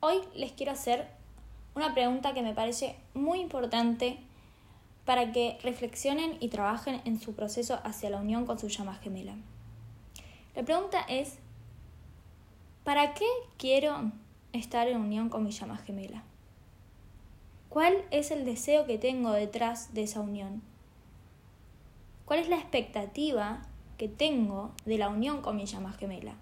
Hoy les quiero hacer una pregunta que me parece muy importante para que reflexionen y trabajen en su proceso hacia la unión con su llama gemela. La pregunta es, ¿para qué quiero estar en unión con mi llama gemela? ¿Cuál es el deseo que tengo detrás de esa unión? ¿Cuál es la expectativa que tengo de la unión con mi llama gemela?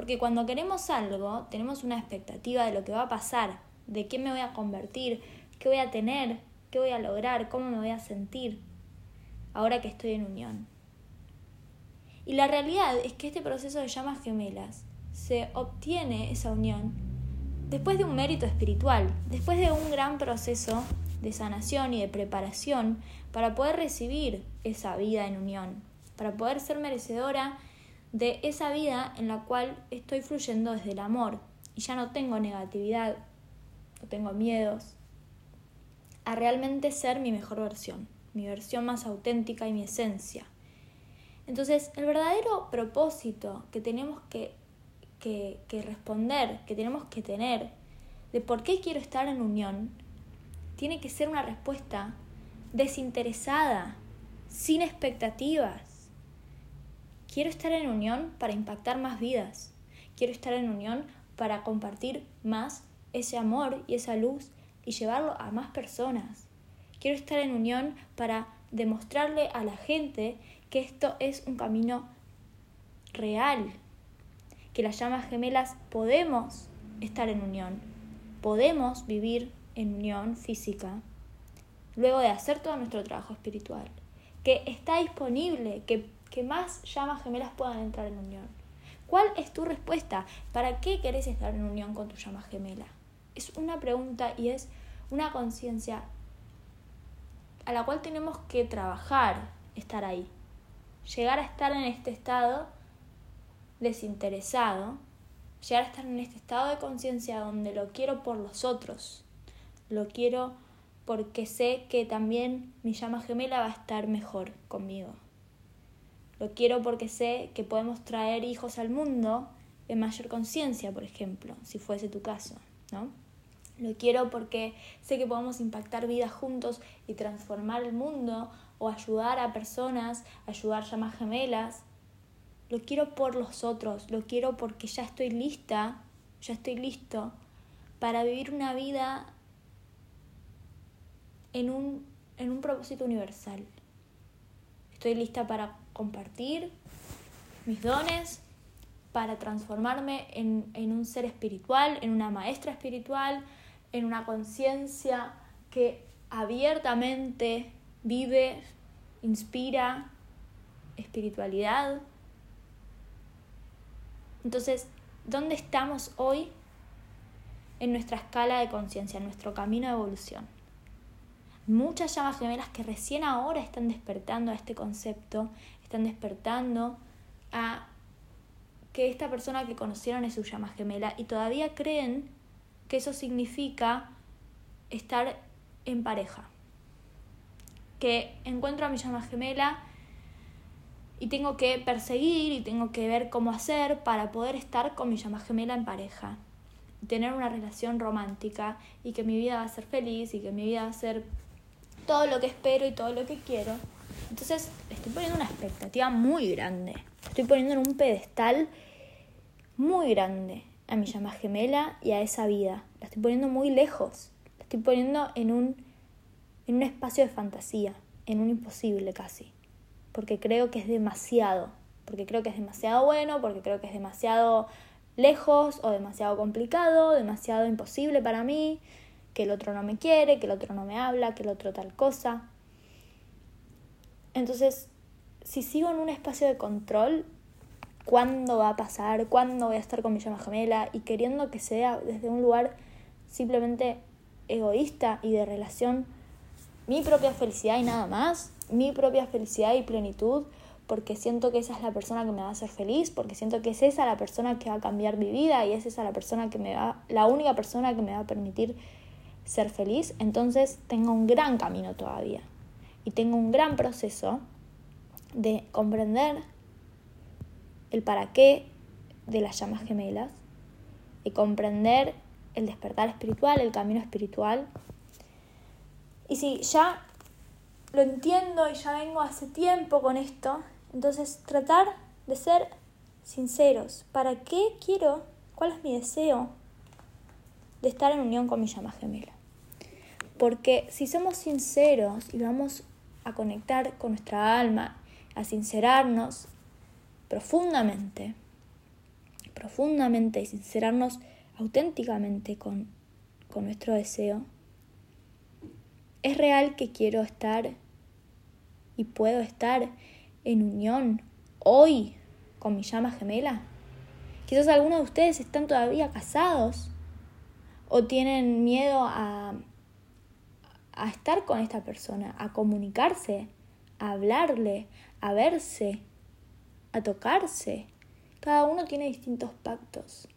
Porque cuando queremos algo, tenemos una expectativa de lo que va a pasar, de qué me voy a convertir, qué voy a tener, qué voy a lograr, cómo me voy a sentir ahora que estoy en unión. Y la realidad es que este proceso de llamas gemelas se obtiene esa unión después de un mérito espiritual, después de un gran proceso de sanación y de preparación para poder recibir esa vida en unión, para poder ser merecedora de esa vida en la cual estoy fluyendo desde el amor y ya no tengo negatividad, no tengo miedos, a realmente ser mi mejor versión, mi versión más auténtica y mi esencia. Entonces, el verdadero propósito que tenemos que, que, que responder, que tenemos que tener, de por qué quiero estar en unión, tiene que ser una respuesta desinteresada, sin expectativas. Quiero estar en unión para impactar más vidas. Quiero estar en unión para compartir más ese amor y esa luz y llevarlo a más personas. Quiero estar en unión para demostrarle a la gente que esto es un camino real, que las llamas gemelas podemos estar en unión, podemos vivir en unión física, luego de hacer todo nuestro trabajo espiritual, que está disponible, que, que más llamas gemelas puedan entrar en unión. ¿Cuál es tu respuesta? ¿Para qué querés estar en unión con tu llama gemela? es una pregunta y es una conciencia a la cual tenemos que trabajar, estar ahí. Llegar a estar en este estado desinteresado, llegar a estar en este estado de conciencia donde lo quiero por los otros, lo quiero porque sé que también mi llama gemela va a estar mejor conmigo. Lo quiero porque sé que podemos traer hijos al mundo en mayor conciencia, por ejemplo, si fuese tu caso, ¿no? Lo quiero porque sé que podemos impactar vidas juntos y transformar el mundo o ayudar a personas, ayudar llamas gemelas. Lo quiero por los otros, lo quiero porque ya estoy lista, ya estoy listo para vivir una vida en un, en un propósito universal. Estoy lista para compartir mis dones, para transformarme en, en un ser espiritual, en una maestra espiritual, en una conciencia que abiertamente vive, inspira espiritualidad. Entonces, ¿dónde estamos hoy en nuestra escala de conciencia, en nuestro camino de evolución? Muchas llamas gemelas que recién ahora están despertando a este concepto, están despertando a que esta persona que conocieron es su llama gemela y todavía creen que eso significa estar en pareja. Que encuentro a mi llama gemela y tengo que perseguir y tengo que ver cómo hacer para poder estar con mi llama gemela en pareja. Tener una relación romántica y que mi vida va a ser feliz y que mi vida va a ser todo lo que espero y todo lo que quiero. Entonces estoy poniendo una expectativa muy grande. Estoy poniendo en un pedestal muy grande a mi llama gemela y a esa vida. La estoy poniendo muy lejos. La estoy poniendo en un, en un espacio de fantasía, en un imposible casi. Porque creo que es demasiado. Porque creo que es demasiado bueno, porque creo que es demasiado lejos o demasiado complicado, demasiado imposible para mí, que el otro no me quiere, que el otro no me habla, que el otro tal cosa. Entonces, si sigo en un espacio de control, cuándo va a pasar, cuándo voy a estar con mi llama gemela y queriendo que sea desde un lugar simplemente egoísta y de relación mi propia felicidad y nada más, mi propia felicidad y plenitud, porque siento que esa es la persona que me va a hacer feliz, porque siento que es esa la persona que va a cambiar mi vida y es esa la persona que me va, la única persona que me va a permitir ser feliz, entonces tengo un gran camino todavía y tengo un gran proceso de comprender el para qué de las llamas gemelas y comprender el despertar espiritual, el camino espiritual. Y si ya lo entiendo y ya vengo hace tiempo con esto, entonces tratar de ser sinceros. ¿Para qué quiero? ¿Cuál es mi deseo de estar en unión con mi llama gemela? Porque si somos sinceros y vamos a conectar con nuestra alma, a sincerarnos profundamente, profundamente y sincerarnos auténticamente con, con nuestro deseo, es real que quiero estar y puedo estar en unión hoy con mi llama gemela. Quizás algunos de ustedes están todavía casados o tienen miedo a, a estar con esta persona, a comunicarse, a hablarle, a verse, a tocarse. Cada uno tiene distintos pactos.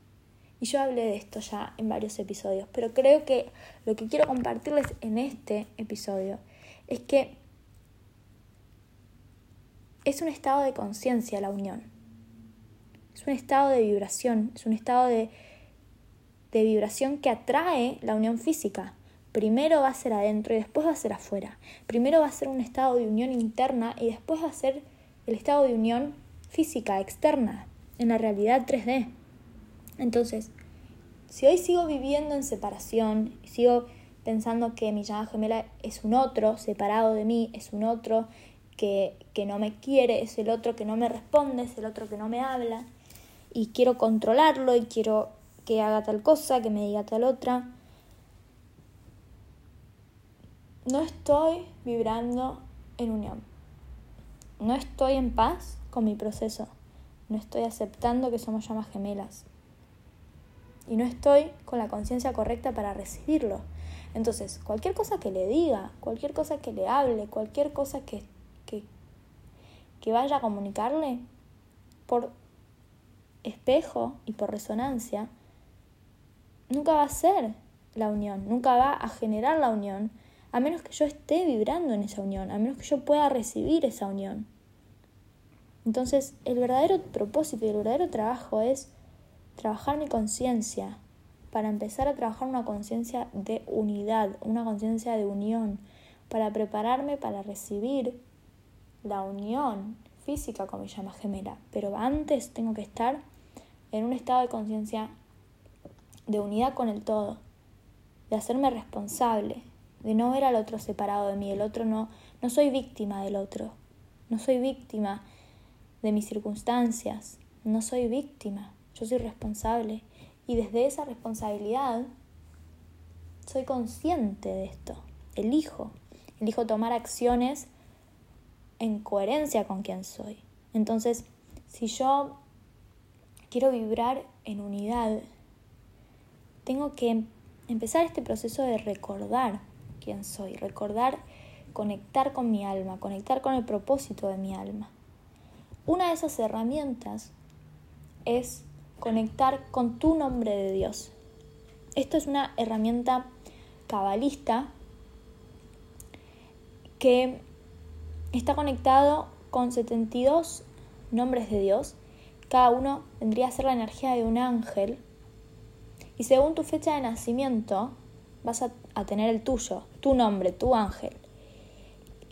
Y yo hablé de esto ya en varios episodios, pero creo que lo que quiero compartirles en este episodio es que es un estado de conciencia la unión. Es un estado de vibración, es un estado de, de vibración que atrae la unión física. Primero va a ser adentro y después va a ser afuera. Primero va a ser un estado de unión interna y después va a ser el estado de unión física, externa, en la realidad 3D. Entonces, si hoy sigo viviendo en separación, sigo pensando que mi llama gemela es un otro, separado de mí, es un otro que, que no me quiere, es el otro que no me responde, es el otro que no me habla, y quiero controlarlo y quiero que haga tal cosa, que me diga tal otra, no estoy vibrando en unión. No estoy en paz con mi proceso. No estoy aceptando que somos llamas gemelas y no estoy con la conciencia correcta para recibirlo. Entonces, cualquier cosa que le diga, cualquier cosa que le hable, cualquier cosa que, que, que vaya a comunicarle, por espejo y por resonancia, nunca va a ser la unión, nunca va a generar la unión, a menos que yo esté vibrando en esa unión, a menos que yo pueda recibir esa unión. Entonces, el verdadero propósito y el verdadero trabajo es trabajar mi conciencia, para empezar a trabajar una conciencia de unidad, una conciencia de unión, para prepararme para recibir la unión física con mi llama gemela. Pero antes tengo que estar en un estado de conciencia de unidad con el todo, de hacerme responsable, de no ver al otro separado de mí, el otro no, no soy víctima del otro, no soy víctima de mis circunstancias, no soy víctima, yo soy responsable y desde esa responsabilidad soy consciente de esto, elijo, elijo tomar acciones en coherencia con quien soy. Entonces, si yo quiero vibrar en unidad, tengo que empezar este proceso de recordar quién soy, recordar, conectar con mi alma, conectar con el propósito de mi alma. Una de esas herramientas es conectar con tu nombre de Dios. Esto es una herramienta cabalista que está conectado con 72 nombres de Dios. Cada uno vendría a ser la energía de un ángel. Y según tu fecha de nacimiento, vas a, tener el tuyo, tu nombre, tu ángel.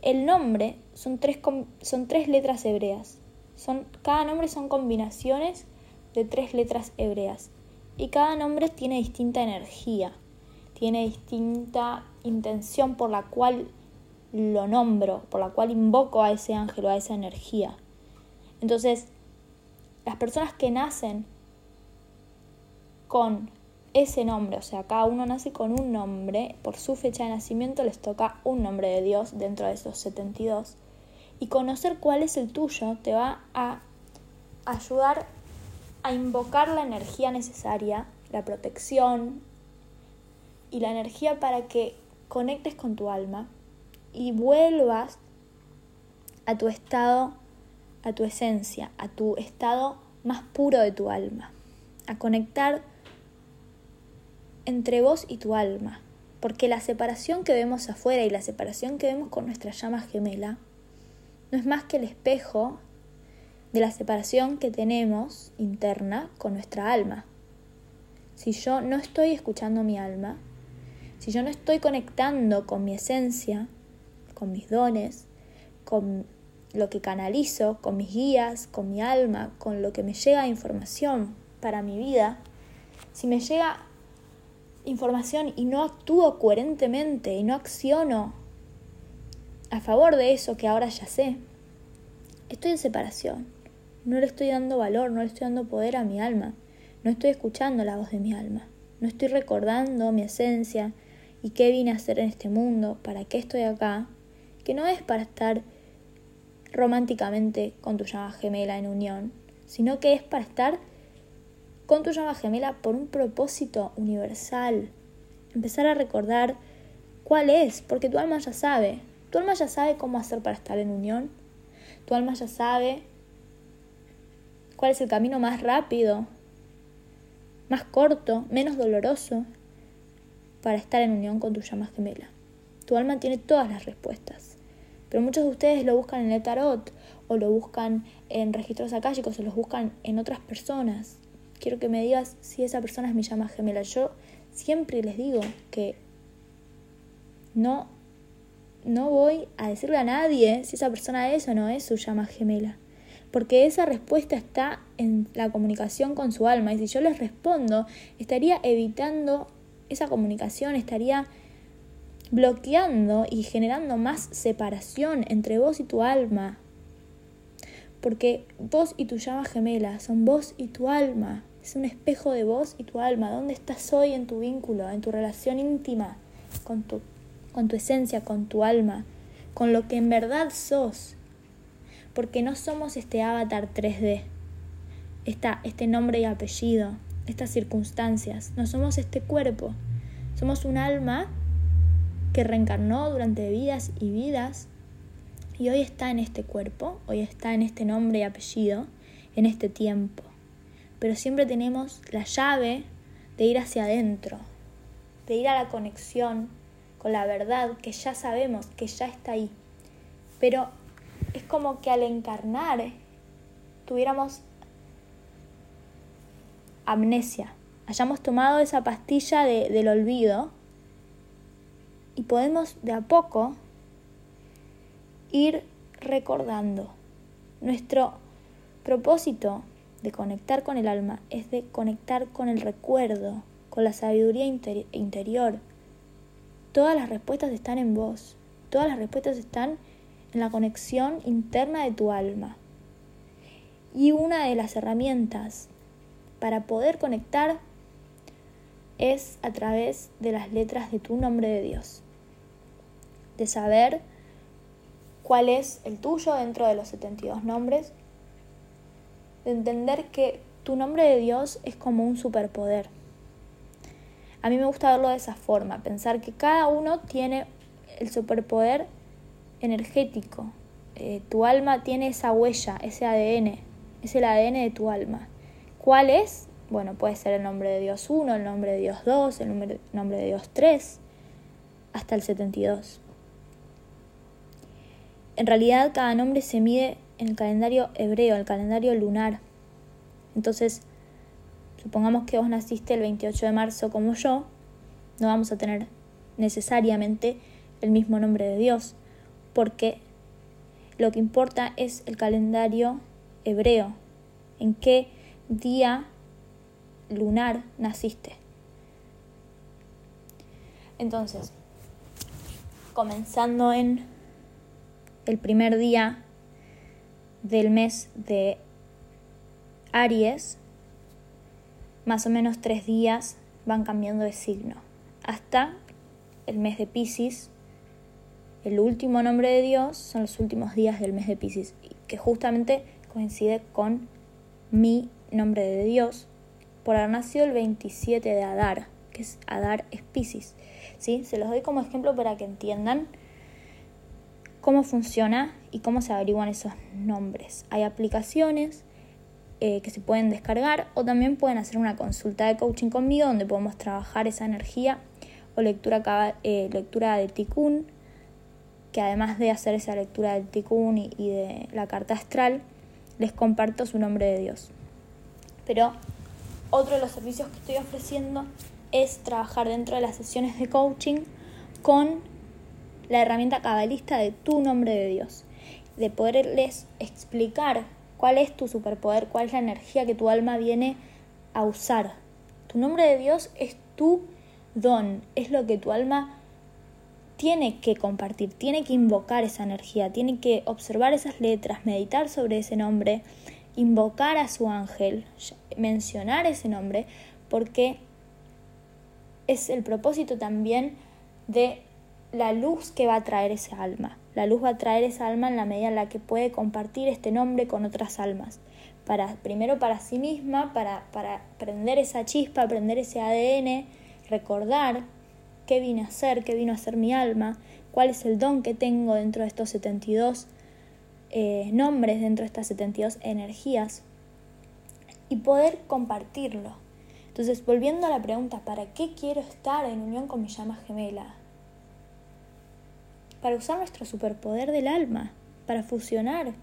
El nombre son tres, son tres letras hebreas. Son, cada nombre son combinaciones de tres letras hebreas y cada nombre tiene distinta energía, tiene distinta intención por la cual lo nombro, por la cual invoco a ese ángel o a esa energía. Entonces, las personas que nacen con ese nombre, o sea, cada uno nace con un nombre, por su fecha de nacimiento les toca un nombre de Dios dentro de esos 72. Y conocer cuál es el tuyo te va a ayudar a invocar la energía necesaria, la protección y la energía para que conectes con tu alma y vuelvas a tu estado, a tu esencia, a tu estado más puro de tu alma, a conectar entre vos y tu alma, porque la separación que vemos afuera y la separación que vemos con nuestra llama gemela no es más que el espejo de la separación que tenemos interna con nuestra alma. si yo no estoy escuchando mi alma, si yo no estoy conectando con mi esencia, con mis dones, con lo que canalizo, con mis guías, con mi alma, con lo que me llega de información para mi vida, si me llega información y no actúo coherentemente y no acciono a favor de eso que ahora ya sé, estoy en separación. No le estoy dando valor, no le estoy dando poder a mi alma. No estoy escuchando la voz de mi alma. No estoy recordando mi esencia y qué vine a hacer en este mundo, para qué estoy acá. Que no es para estar románticamente con tu llama gemela en unión, sino que es para estar con tu llama gemela por un propósito universal. Empezar a recordar cuál es, porque tu alma ya sabe. Tu alma ya sabe cómo hacer para estar en unión. Tu alma ya sabe cuál es el camino más rápido, más corto, menos doloroso para estar en unión con tu llama gemela. Tu alma tiene todas las respuestas. Pero muchos de ustedes lo buscan en el tarot o lo buscan en registros akáshicos o los buscan en otras personas. Quiero que me digas si esa persona es mi llama gemela. Yo siempre les digo que no, no voy a decirle a nadie si esa persona es o no es su llama gemela. Porque esa respuesta está en la comunicación con su alma. Y si yo les respondo, estaría evitando esa comunicación, estaría bloqueando y generando más separación entre vos y tu alma. Porque vos y tu llama gemela son vos y tu alma. Es un espejo de vos y tu alma. ¿Dónde estás hoy en tu vínculo, en tu relación íntima con tu, con tu esencia, con tu alma, con lo que en verdad sos? Porque no somos este avatar 3D, esta, este nombre y apellido, estas circunstancias. No somos este cuerpo. Somos un alma que reencarnó durante vidas y vidas y hoy está en este cuerpo, hoy está en este nombre y apellido, en este tiempo. Pero siempre tenemos la llave de ir hacia adentro, de ir a la conexión con la verdad que ya sabemos, que ya está ahí. Pero es como que al encarnar tuviéramos amnesia, hayamos tomado esa pastilla del olvido y podemos de a poco ir recordando. Nuestro propósito de conectar con el alma es de conectar con el recuerdo, con la sabiduría interior. Todas las respuestas están en vos, todas las respuestas están en la conexión interna de tu alma. Y una de las herramientas para poder conectar es a través de las letras de tu nombre de Dios. De saber cuál es el tuyo dentro de los 72 nombres. De entender que tu nombre de Dios es como un superpoder. A mí me gusta verlo de esa forma, pensar que cada uno tiene el superpoder energético. Eh, tu alma tiene esa huella, ese ADN, es el ADN de tu alma. ¿Cuál es? Bueno, puede ser el nombre de Dios 1, el nombre de Dios 2, el nombre de Dios 3, hasta el 72. En realidad cada nombre se mide en el calendario hebreo, el calendario lunar. Entonces, supongamos que vos naciste el 28 de marzo como yo, no vamos a tener necesariamente el mismo nombre de Dios, porque lo que importa es el calendario hebreo, en qué día lunar naciste. Entonces, comenzando en el primer día del mes de Aries, más o menos tres días van cambiando de signo, hasta el mes de Pisces, el último nombre de Dios son los últimos días del mes de Pisces, que justamente coincide con mi nombre de Dios, por haber nacido el 27 de Adar, que es Adar es Pisces. ¿sí? Se los doy como ejemplo para que entiendan cómo funciona y cómo se averiguan esos nombres. Hay aplicaciones eh, que se pueden descargar o también pueden hacer una consulta de coaching conmigo donde podemos trabajar esa energía o lectura, eh, lectura de Tikkun, que además de hacer esa lectura del y, y de la carta astral, les comparto su nombre de Dios. Pero otro de los servicios que estoy ofreciendo es trabajar dentro de las sesiones de coaching con la herramienta cabalista de tu nombre de Dios, de poderles explicar cuál es tu superpoder, cuál es la energía que tu alma viene a usar. Tu nombre de Dios es tu don, es lo que tu alma tiene que compartir, tiene que invocar esa energía, tiene que observar esas letras, meditar sobre ese nombre, invocar a su ángel, mencionar ese nombre, porque es el propósito también de la luz que va a traer esa alma. La luz va a traer esa alma en la medida en la que puede compartir este nombre con otras almas. Para, primero para sí misma, para, para prender esa chispa, prender ese ADN, recordar qué vine a hacer, qué vino a ser mi alma, cuál es el don que tengo dentro de estos 72 eh, nombres, dentro de estas 72 energías y poder compartirlo. Entonces, volviendo a la pregunta, ¿para qué quiero estar en unión con mi llama gemela? Para usar nuestro superpoder del alma, para fusionar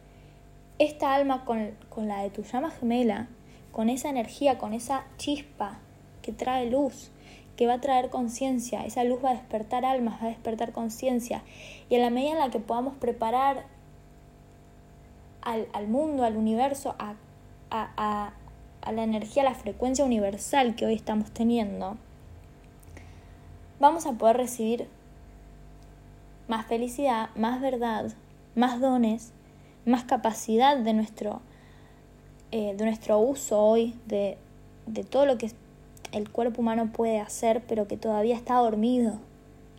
esta alma con, la de tu llama gemela, con esa energía, con esa chispa que trae luz, que va a traer conciencia, esa luz va a despertar almas, va a despertar conciencia. Y en la medida en la que podamos preparar al, mundo, al universo, a, a la energía, a la frecuencia universal que hoy estamos teniendo, vamos a poder recibir más felicidad, más verdad, más dones, más capacidad de nuestro, eh, de nuestro uso hoy, de, de todo lo que el cuerpo humano puede hacer, pero que todavía está dormido.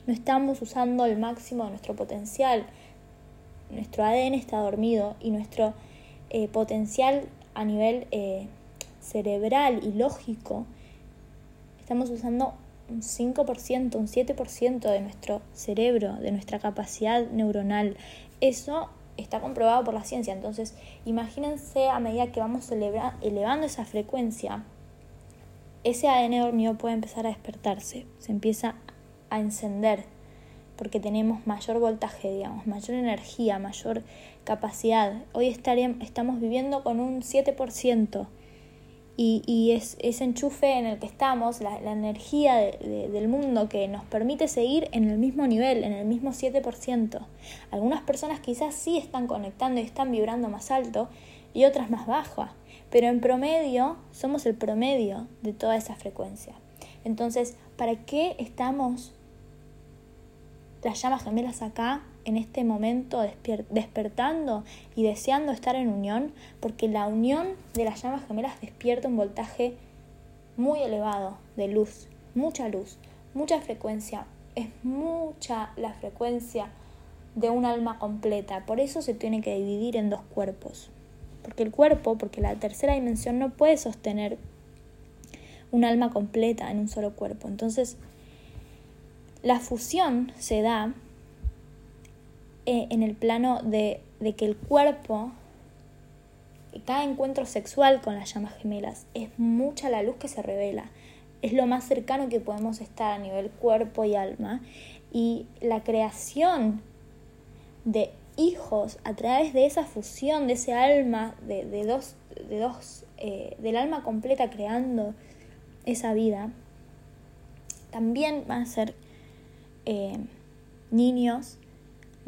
No estamos usando el máximo de nuestro potencial. Nuestro ADN está dormido y nuestro eh, potencial a nivel eh, cerebral y lógico estamos usando un 5%, un 7% de nuestro cerebro, de nuestra capacidad neuronal. Eso está comprobado por la ciencia. Entonces, imagínense a medida que vamos elevando esa frecuencia, ese ADN dormido puede empezar a despertarse, se empieza a encender, porque tenemos mayor voltaje, digamos, mayor energía, mayor capacidad. Hoy estamos viviendo con un 7% y, es ese enchufe en el que estamos, la, energía del mundo que nos permite seguir en el mismo nivel, en el mismo 7%. Algunas personas quizás sí están conectando y están vibrando más alto y otras más bajas, pero en promedio somos el promedio de toda esa frecuencia. Entonces, ¿para qué estamos las llamas gemelas acá en este momento despertando y deseando estar en unión, porque la unión de las llamas gemelas despierta un voltaje muy elevado de luz, mucha luz, mucha frecuencia, es mucha la frecuencia de un alma completa, por eso se tiene que dividir en dos cuerpos, porque el cuerpo, porque la tercera dimensión no puede sostener un alma completa en un solo cuerpo, entonces la fusión se da eh, en el plano de, que el cuerpo, cada encuentro sexual con las llamas gemelas, es mucha la luz que se revela. Es lo más cercano que podemos estar a nivel cuerpo y alma. Y la creación de hijos a través de esa fusión, de ese alma, de, dos, de dos eh, del alma completa creando esa vida, también van a ser eh, niños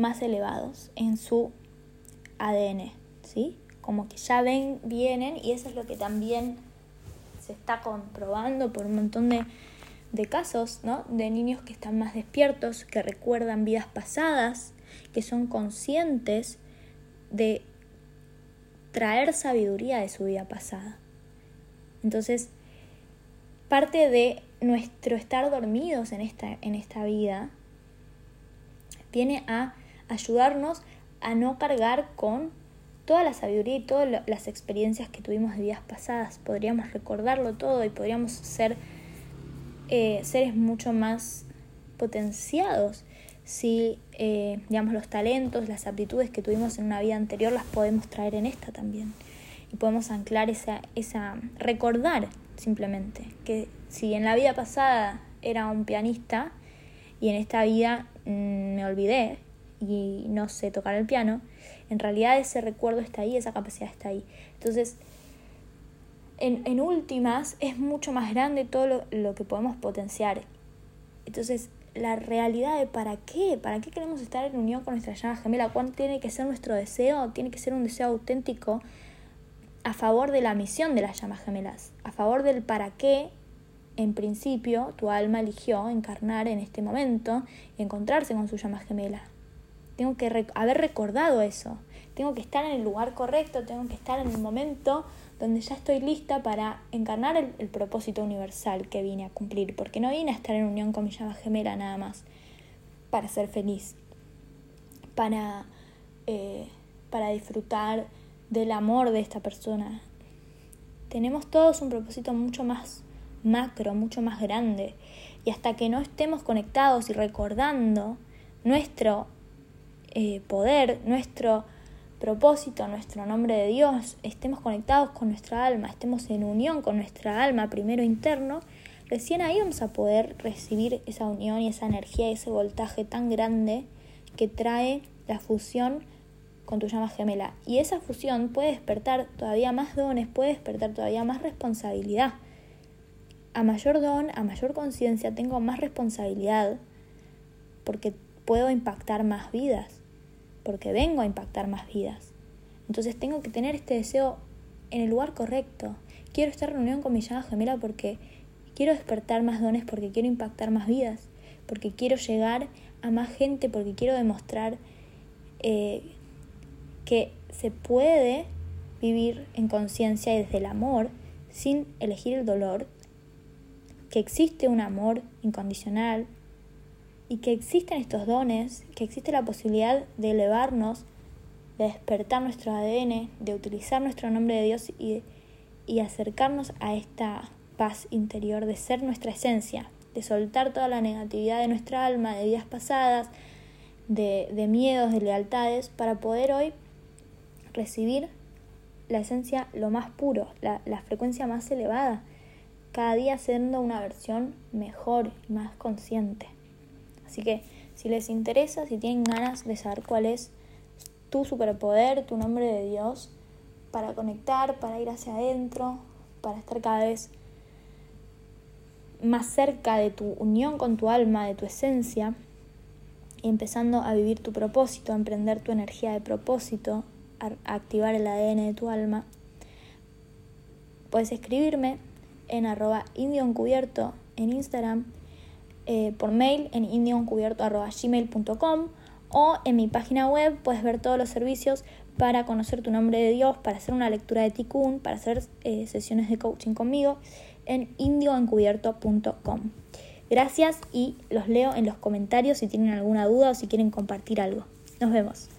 más elevados en su ADN, ¿sí? Como que ya ven, vienen y eso es lo que también se está comprobando por un montón de, de casos, ¿no? De niños que están más despiertos, que recuerdan vidas pasadas, que son conscientes de traer sabiduría de su vida pasada. Entonces, parte de nuestro estar dormidos en esta, en esta vida viene a ayudarnos a no cargar con toda la sabiduría y todas las experiencias que tuvimos de vidas pasadas. Podríamos recordarlo todo y podríamos ser eh, seres mucho más potenciados si, eh, digamos, los talentos, las aptitudes que tuvimos en una vida anterior las podemos traer en esta también. Y podemos anclar esa, esa, recordar simplemente que si en la vida pasada era un pianista y en esta vida mm, me olvidé y no sé tocar el piano, en realidad ese recuerdo está ahí, esa capacidad está ahí. Entonces, en, últimas es mucho más grande todo lo, lo que podemos potenciar. Entonces, la realidad de para qué, para qué queremos estar en unión con nuestra llama gemela, cuánto tiene que ser nuestro deseo, tiene que ser un deseo auténtico a favor de la misión de las llamas gemelas, a favor del para qué, en principio, tu alma eligió encarnar en este momento y encontrarse con su llama gemela. Tengo que haber recordado eso, tengo que estar en el lugar correcto, tengo que estar en el momento donde ya estoy lista para encarnar el, propósito universal que vine a cumplir, porque no vine a estar en unión con mi llama gemela nada más, para ser feliz, para, eh, para disfrutar del amor de esta persona. Tenemos todos un propósito mucho más macro, mucho más grande, y hasta que no estemos conectados y recordando nuestro eh, poder, nuestro propósito, nuestro nombre de Dios, estemos conectados con nuestra alma, estemos en unión con nuestra alma primero interno, recién ahí vamos a poder recibir esa unión y esa energía y ese voltaje tan grande que trae la fusión con tu llama gemela. Y esa fusión puede despertar todavía más dones, puede despertar todavía más responsabilidad. A mayor don, a mayor conciencia, tengo más responsabilidad porque puedo impactar más vidas porque vengo a impactar más vidas. Entonces tengo que tener este deseo en el lugar correcto. Quiero estar en unión con mi llama gemela porque quiero despertar más dones, porque quiero impactar más vidas, porque quiero llegar a más gente, porque quiero demostrar eh, que se puede vivir en conciencia y desde el amor sin elegir el dolor, que existe un amor incondicional, y que existen estos dones, que existe la posibilidad de elevarnos, de despertar nuestro ADN, de utilizar nuestro nombre de Dios y, y acercarnos a esta paz interior, de ser nuestra esencia, de soltar toda la negatividad de nuestra alma, de vidas pasadas, de, de miedos, de lealtades, para poder hoy recibir la esencia lo más puro, la, la frecuencia más elevada, cada día siendo una versión mejor y más consciente. Así que si les interesa, si tienen ganas de saber cuál es tu superpoder, tu nombre de Dios, para conectar, para ir hacia adentro, para estar cada vez más cerca de tu unión con tu alma, de tu esencia, y empezando a vivir tu propósito, a emprender tu energía de propósito, a activar el ADN de tu alma, puedes escribirme en arroba indio encubierto en Instagram eh, por mail en indioencubierto.gmail.com o en mi página web puedes ver todos los servicios para conocer tu nombre de Dios, para hacer una lectura de Tikkun, para hacer eh, sesiones de coaching conmigo en indioencubierto.com. Gracias y los leo en los comentarios si tienen alguna duda o si quieren compartir algo. Nos vemos.